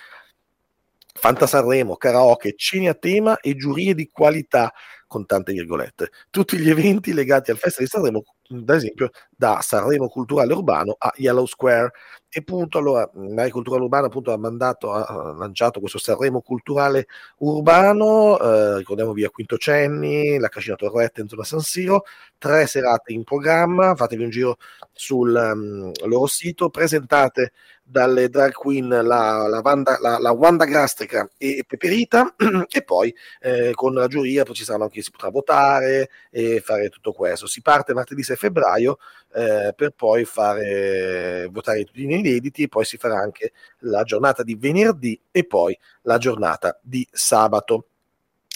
Fanta Sanremo, karaoke, cine a tema e giurie di qualità con tante virgolette. Tutti gli eventi legati al Festival di Sanremo, ad esempio da Sanremo Culturale Urbano a Yellow Square. E appunto allora Mare Culturale Urbano appunto ha mandato, ha lanciato questo Sanremo Culturale Urbano, eh, ricordiamo via Quintocenni, la Cascina Torretta in zona San Siro, tre serate in programma, fatevi un giro sul um, loro sito, presentate dalle drag queen la, la, Wanda, la, la Wanda Grastrica e Peperita <clears throat> e poi eh, con la giuria poi ci saranno anche si potrà votare e fare tutto questo. Si parte martedì 6 febbraio eh, per poi fare votare tutti gli inediti poi si farà anche la giornata di venerdì e poi la giornata di sabato.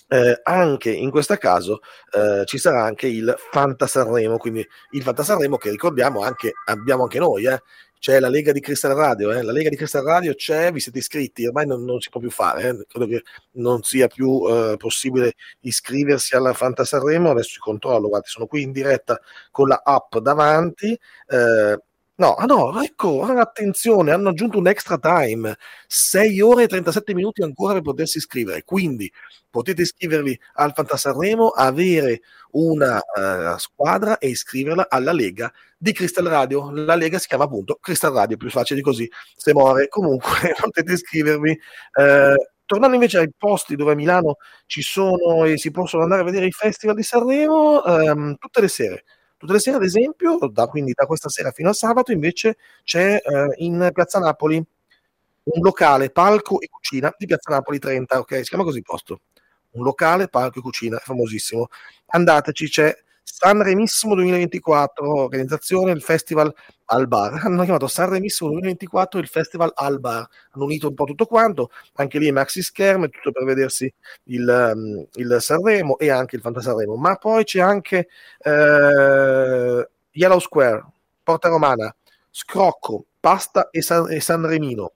Eh, anche in questo caso eh, ci sarà anche il Fanta Sanremo, quindi il Fanta Sanremo che ricordiamo anche, abbiamo anche noi, eh, c'è la Lega di Crystal Radio, eh? la Lega di Crystal Radio c'è, vi siete iscritti, ormai non, non si può più fare, eh? credo che non sia più eh, possibile iscriversi alla Fanta Sanremo, adesso controllo, guardate, sono qui in diretta con la app davanti, eh, No, ah no, ecco, ah, attenzione, hanno aggiunto un extra time, 6 ore e 37 minuti ancora per potersi iscrivere, quindi potete iscrivervi al Fantasarremo, avere una uh, squadra e iscriverla alla Lega di Crystal Radio. La Lega si chiama appunto Crystal Radio, più facile di così, se muore. Comunque <laughs> potete iscrivervi. Uh, tornando invece ai posti dove a Milano ci sono e si possono andare a vedere i festival di Sanremo, um, tutte le sere Tutte le sere, ad esempio, da, quindi da questa sera fino a sabato, invece c'è eh, in Piazza Napoli un locale, palco e cucina di Piazza Napoli 30, ok? Si chiama così il posto. Un locale, palco e cucina, è famosissimo. Andateci, c'è Sanremissimo 2024, organizzazione del Festival al Bar. <laughs> Hanno chiamato Sanremissimo 2024 il Festival al Bar. Hanno unito un po' tutto quanto, anche lì maxi schermo, tutto per vedersi il, um, il Sanremo e anche il Fantasarremo. Ma poi c'è anche uh, Yellow Square, Porta Romana, Scrocco, Pasta e, San, e Sanremino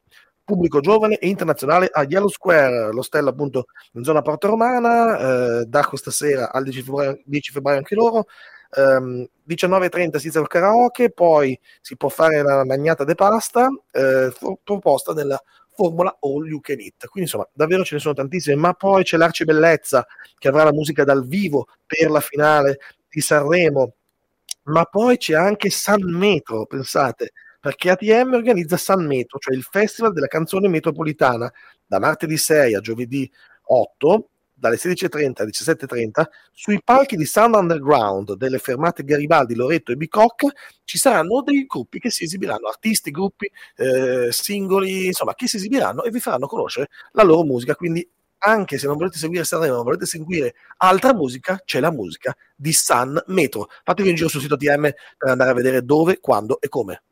pubblico giovane e internazionale a Yellow Square, l'ostello appunto in zona Porta Romana, eh, da questa sera al 10 febbraio, 10 febbraio anche loro. Um, 19.30 si il karaoke, poi si può fare la magnata de pasta eh, proposta nella formula All You Can Eat. Quindi insomma, davvero ce ne sono tantissime, ma poi c'è l'Arcibellezza che avrà la musica dal vivo per la finale di Sanremo, ma poi c'è anche San Metro, pensate, perché ATM organizza San Metro, cioè il Festival della canzone metropolitana, da martedì 6 a giovedì 8, dalle 16.30 alle 17.30 sui palchi di Sound Underground delle fermate Garibaldi, Loretto e Bicocca ci saranno dei gruppi che si esibiranno, artisti, gruppi, eh, singoli, insomma, che si esibiranno e vi faranno conoscere la loro musica, quindi anche se non volete seguire Sanremo, ma volete seguire altra musica, c'è la musica di San Metro. Fatevi un giro sul sito TM per andare a vedere dove, quando e come.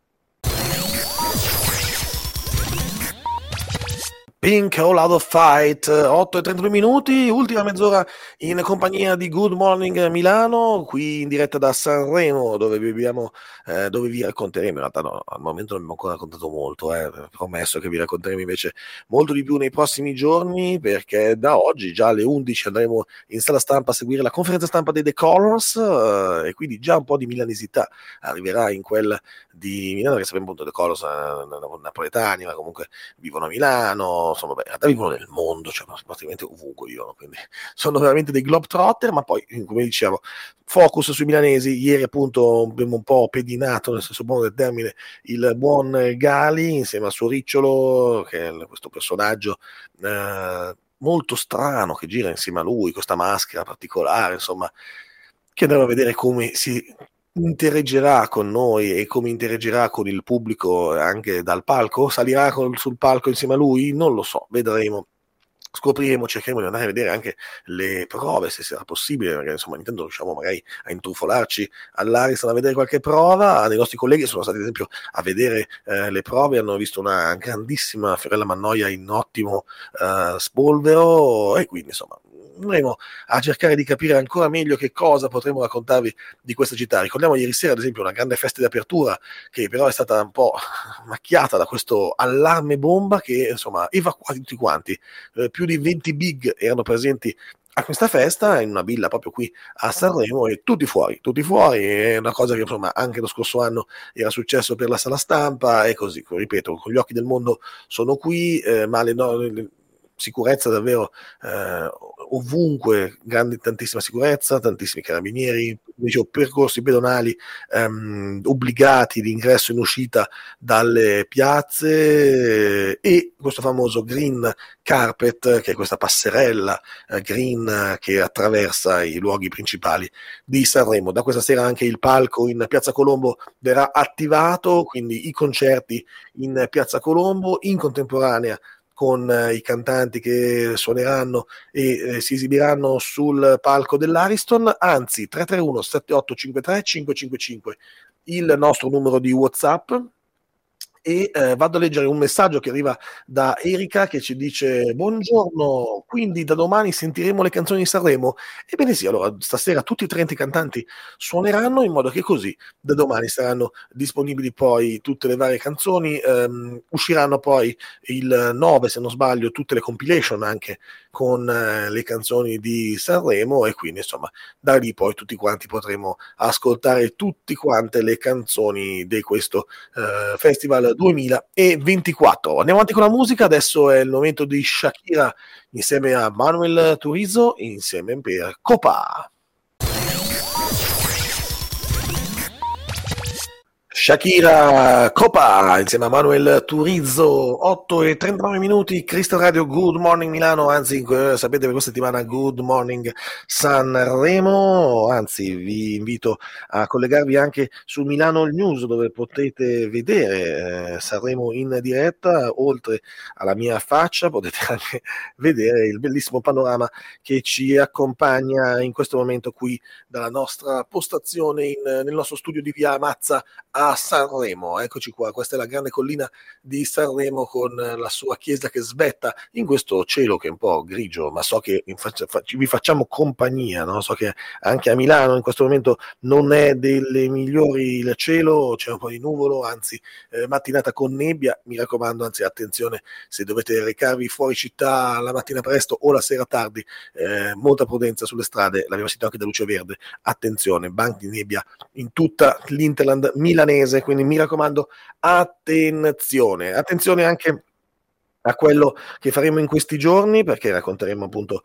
Pink All Out of Fight, 8 e 32 minuti, ultima mezz'ora in compagnia di Good Morning Milano, qui in diretta da Sanremo, dove vi, abbiamo, eh, dove vi racconteremo, in realtà no, al momento non abbiamo ancora raccontato molto, eh, promesso che vi racconteremo invece molto di più nei prossimi giorni, perché da oggi, già alle 11, andremo in sala stampa a seguire la conferenza stampa dei The Colors, eh, e quindi già un po' di milanesità arriverà in quella di Milano, che sappiamo appunto The Colors eh, napoletani, ma comunque vivono a Milano, insomma, beh, in realtà vivono nel mondo, cioè praticamente ovunque vivono, quindi sono veramente dei globetrotter, ma poi, come dicevo, focus sui milanesi, ieri appunto abbiamo un po' pedinato, nel senso buono del termine, il buon Gali insieme al suo ricciolo, che è questo personaggio eh, molto strano che gira insieme a lui, questa maschera particolare, insomma, che andremo a vedere come si interagerà con noi e come interagerà con il pubblico anche dal palco? Salirà con, sul palco insieme a lui? Non lo so, vedremo. Scopriremo, cercheremo di andare a vedere anche le prove, se sarà possibile, perché insomma intendo riusciamo magari a intrufolarci all'Ariston a vedere qualche prova. Dei nostri colleghi sono stati ad esempio a vedere eh, le prove, hanno visto una grandissima Fiorella Mannoia in ottimo eh, spolvero e quindi insomma andremo a cercare di capire ancora meglio che cosa potremo raccontarvi di questa città. Ricordiamo ieri sera, ad esempio, una grande festa di apertura che però è stata un po' <laughs> macchiata da questo allarme bomba che insomma evacuò tutti quanti. Eh, più di 20 big erano presenti a questa festa in una villa proprio qui a Sanremo e tutti fuori, tutti fuori, è una cosa che insomma anche lo scorso anno era successo per la sala stampa e così, ripeto, con gli occhi del mondo sono qui, eh, ma le, no, le, sicurezza davvero eh, ovunque, grande, tantissima sicurezza, tantissimi carabinieri, dicevo, percorsi pedonali ehm, obbligati di ingresso in uscita dalle piazze e questo famoso green carpet, che è questa passerella eh, green che attraversa i luoghi principali di Sanremo. Da questa sera anche il palco in Piazza Colombo verrà attivato, quindi i concerti in Piazza Colombo in contemporanea con eh, i cantanti che suoneranno e eh, si esibiranno sul palco dell'Ariston, anzi 331 7853 555 il nostro numero di WhatsApp e eh, vado a leggere un messaggio che arriva da Erika che ci dice buongiorno, quindi da domani sentiremo le canzoni di Sanremo? Ebbene sì, allora stasera tutti i 30 cantanti suoneranno in modo che così da domani saranno disponibili poi tutte le varie canzoni, ehm, usciranno poi il 9 se non sbaglio tutte le compilation anche con eh, le canzoni di Sanremo e quindi insomma da lì poi tutti quanti potremo ascoltare tutte quante le canzoni di questo eh, festival 2024. Andiamo avanti con la musica, adesso è il momento di Shakira insieme a Manuel Turizo insieme per Copa. Shakira Copa insieme a Manuel Turizzo 8 e 39 minuti Crystal Radio Good Morning Milano anzi eh, sapete per questa settimana Good Morning Sanremo anzi vi invito a collegarvi anche su Milano News dove potete vedere eh, Sanremo in diretta oltre alla mia faccia potete <laughs> anche vedere il bellissimo panorama che ci accompagna in questo momento qui dalla nostra postazione in, nel nostro studio di via Mazza a Sanremo. Eccoci qua, questa è la grande collina di Sanremo con la sua chiesa che svetta in questo cielo che è un po' grigio, ma so che vi facciamo compagnia, no? so che anche a Milano in questo momento non è delle migliori il cielo, c'è un po' di nuvolo, anzi eh, mattinata con nebbia, mi raccomando, anzi attenzione se dovete recarvi fuori città la mattina presto o la sera tardi, eh, molta prudenza sulle strade, l'abbiamo sentito anche da luce verde, attenzione, banchi di nebbia in tutta l'Interland milanese milanese, quindi mi raccomando, attenzione, attenzione anche a quello che faremo in questi giorni, perché racconteremo appunto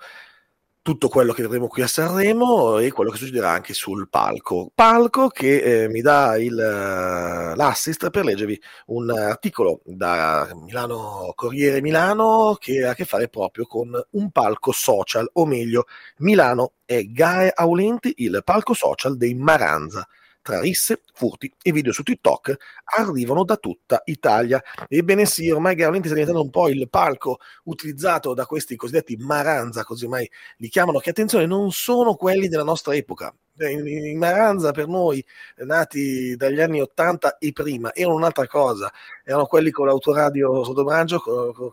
tutto quello che vedremo qui a Sanremo e quello che succederà anche sul palco. Palco che eh, mi dà il, uh, l'assist per leggervi un articolo da Milano Corriere Milano che ha a che fare proprio con un palco social, o meglio, Milano è Gae Aulenti, il palco social dei Maranza tra risse, furti e video su TikTok arrivano da tutta Italia. Ebbene sì, ormai Gaolenti sta diventando un po' il palco utilizzato da questi cosiddetti Maranza, così mai li chiamano, che attenzione non sono quelli della nostra epoca, in Maranza per noi, nati dagli anni 80 e prima, erano un'altra cosa, erano quelli con l'autoradio sotto braccio,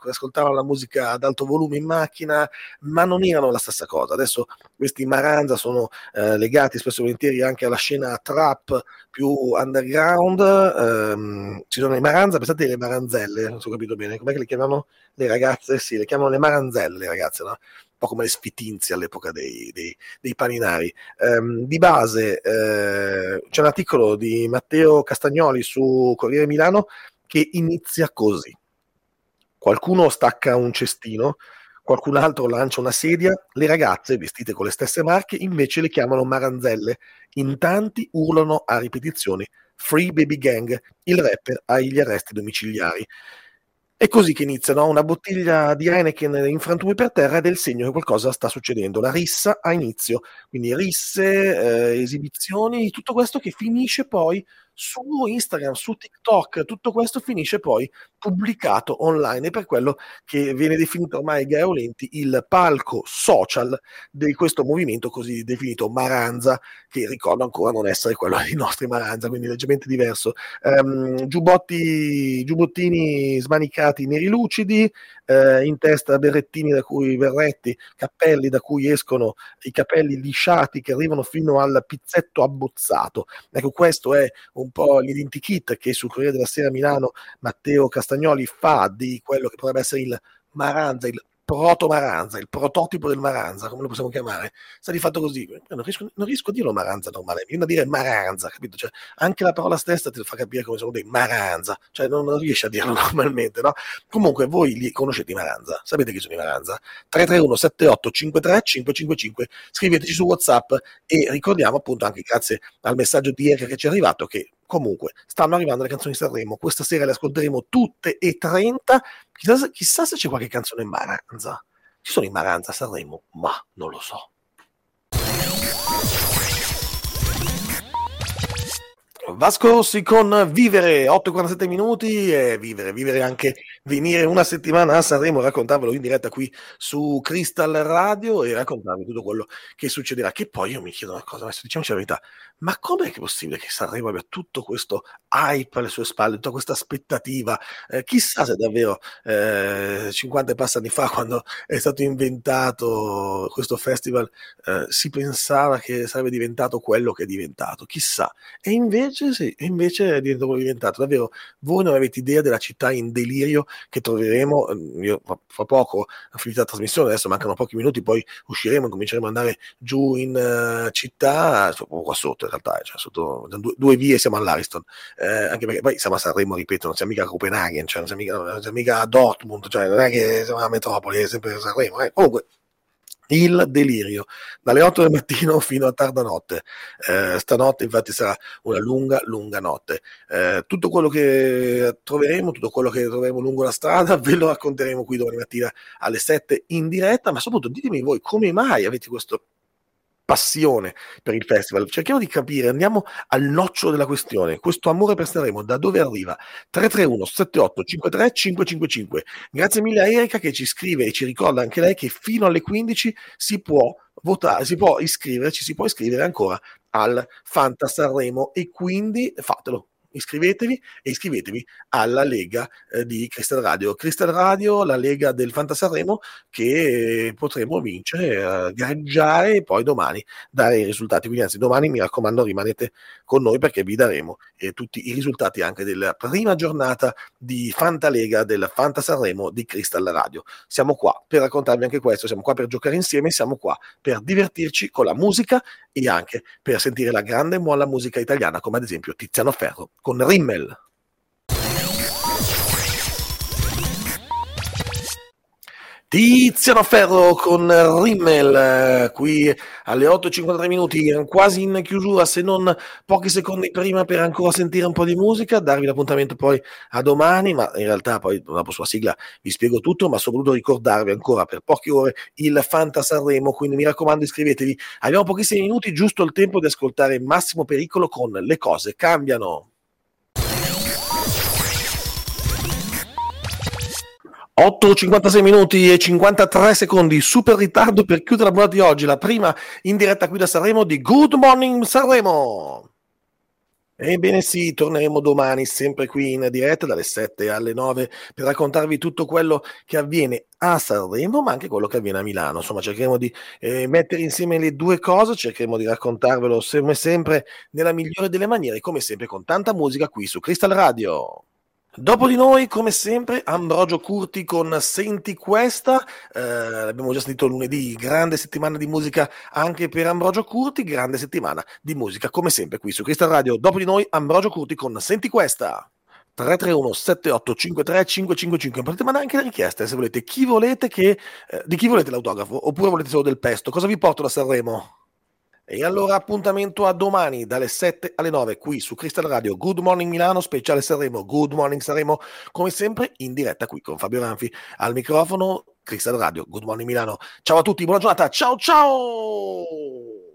che ascoltavano la musica ad alto volume in macchina, ma non erano la stessa cosa. Adesso questi Maranza sono eh, legati spesso e volentieri anche alla scena trap più underground, ehm, ci sono i Maranza, pensate le Maranzelle, non so capito bene, com'è che le chiamano le ragazze? Sì, le chiamano le Maranzelle le ragazze, no? Po' come le sfitinzi all'epoca dei, dei, dei paninari. Um, di base eh, c'è un articolo di Matteo Castagnoli su Corriere Milano che inizia così. Qualcuno stacca un cestino, qualcun altro lancia una sedia, le ragazze, vestite con le stesse marche, invece le chiamano maranzelle. In tanti urlano a ripetizioni Free Baby Gang, il rapper ha gli arresti domiciliari. È così che inizia, no? una bottiglia di Heineken in frantumi per terra ed è il segno che qualcosa sta succedendo. La rissa ha inizio, quindi risse, eh, esibizioni, tutto questo che finisce poi su Instagram, su TikTok, tutto questo finisce poi pubblicato online. Per quello che viene definito ormai Gaeolenti il palco social di questo movimento così definito Maranza, che ricordo ancora non essere quello dei nostri Maranza, quindi leggermente diverso. Um, giubbotti, giubbottini smanicati neri lucidi, eh, in testa berrettini da cui verretti, cappelli da cui escono i capelli lisciati che arrivano fino al pizzetto abbozzato. Ecco, questo è un po' l'identikit che sul Corriere della Sera Milano Matteo Castagnoli fa di quello che potrebbe essere il Maranza, il proto Maranza, il prototipo del Maranza, come lo possiamo chiamare, sta di fatto così. Non riesco, non riesco a dirlo Maranza normale, viene a dire Maranza, capito? Cioè, anche la parola stessa ti fa capire come sono dei Maranza, cioè non, non riesci a dirlo <laughs> normalmente, no? Comunque voi li conoscete i Maranza, sapete chi sono i Maranza? 331 78 53 555, scriveteci su WhatsApp e ricordiamo appunto anche grazie al messaggio di Erika che ci è arrivato che comunque stanno arrivando le canzoni di Sanremo, questa sera le ascolteremo tutte e 30 Chissà, chissà se c'è qualche canzone in Maranza. Ci sono in Maranza Sanremo? Ma non lo so. Vasco Rossi con Vivere 8,47 minuti e vivere, vivere anche venire una settimana a Sanremo, raccontarvelo in diretta qui su Crystal Radio e raccontarvi tutto quello che succederà. Che poi io mi chiedo una cosa, adesso diciamoci la verità, ma com'è che è possibile che Sanremo abbia tutto questo hype alle sue spalle, tutta questa aspettativa? Eh, chissà se davvero eh, 50 e passa anni fa, quando è stato inventato questo festival, eh, si pensava che sarebbe diventato quello che è diventato, chissà. E invece, sì, invece è diventato quello diventato. Davvero, voi non avete idea della città in delirio che troveremo. Mm, io fra poco, ho finito la trasmissione, adesso mancano pochi minuti, poi usciremo, cominceremo ad andare giù in uh, città, qua sotto realtà, cioè sotto due, due, vie siamo all'Ariston, eh, anche perché poi siamo a Sanremo, ripeto, non siamo mica a Copenaghen, cioè non siamo mica, non siamo mica a Dortmund, cioè non è che siamo a metropoli, è sempre a Sanremo. Eh. Comunque, il delirio dalle 8 del mattino <laughs> fino a tarda notte. Eh, stanotte, infatti, sarà una lunga, lunga notte. Eh, tutto quello che troveremo, tutto quello che troveremo lungo la strada, <laughs> ve lo racconteremo qui domani mattina alle 7 in diretta. Ma soprattutto ditemi voi come mai avete questo passione per il festival. Cerchiamo di capire, andiamo al nocciolo della questione. Questo amore per Sanremo da dove arriva? 331 78 53 555. Grazie mille a Erika che ci scrive e ci ricorda anche lei che fino alle 15 si può votare, si può iscrivere, ci si può iscrivere ancora al Fanta Sanremo e quindi fatelo, iscrivetevi e iscrivetevi alla Lega eh, di Crystal Radio. Crystal Radio, la Lega del Fantasarremo che potremo vincere, eh, gareggiare e poi domani dare i risultati. Quindi anzi domani mi raccomando rimanete con noi perché vi daremo eh, tutti i risultati anche della prima giornata di Fantalega del Fantasarremo di Crystal Radio. Siamo qua per raccontarvi anche questo, siamo qua per giocare insieme, siamo qua per divertirci con la musica e anche per sentire la grande e molla musica italiana come ad esempio Tiziano Ferro con Rimmel. Tiziano Ferro con Rimmel qui alle 8.53 minuti, quasi in chiusura, se non pochi secondi prima per ancora sentire un po' di musica, darvi l'appuntamento poi a domani, ma in realtà poi dopo sulla sigla vi spiego tutto, ma soprattutto ricordarvi ancora per poche ore il Fanta Sanremo, quindi mi raccomando iscrivetevi, abbiamo pochissimi minuti, giusto il tempo di ascoltare Massimo Pericolo con Le cose cambiano. 8.56 minuti e 53 secondi, super ritardo per chiudere la puntata di oggi, la prima in diretta qui da Sanremo di Good Morning Sanremo. Ebbene sì, torneremo domani sempre qui in diretta dalle 7 alle 9 per raccontarvi tutto quello che avviene a Sanremo, ma anche quello che avviene a Milano. Insomma, cercheremo di eh, mettere insieme le due cose, cercheremo di raccontarvelo come sempre nella migliore delle maniere, come sempre con tanta musica qui su Crystal Radio. Dopo di noi, come sempre, Ambrogio Curti con Senti questa, eh, abbiamo già sentito lunedì, grande settimana di musica anche per Ambrogio Curti, grande settimana di musica come sempre qui su Crystal Radio. Dopo di noi, Ambrogio Curti con Senti questa. 331 7853 555 potete mandare anche le richieste se volete chi volete che eh, di chi volete l'autografo oppure volete solo del pesto. Cosa vi porto da Sanremo e allora appuntamento a domani dalle 7 alle 9 qui su Crystal Radio. Good Morning Milano, speciale Sanremo. Good Morning Sanremo, come sempre in diretta qui con Fabio Ranfi al microfono Crystal Radio. Good Morning Milano. Ciao a tutti, buona giornata. Ciao ciao!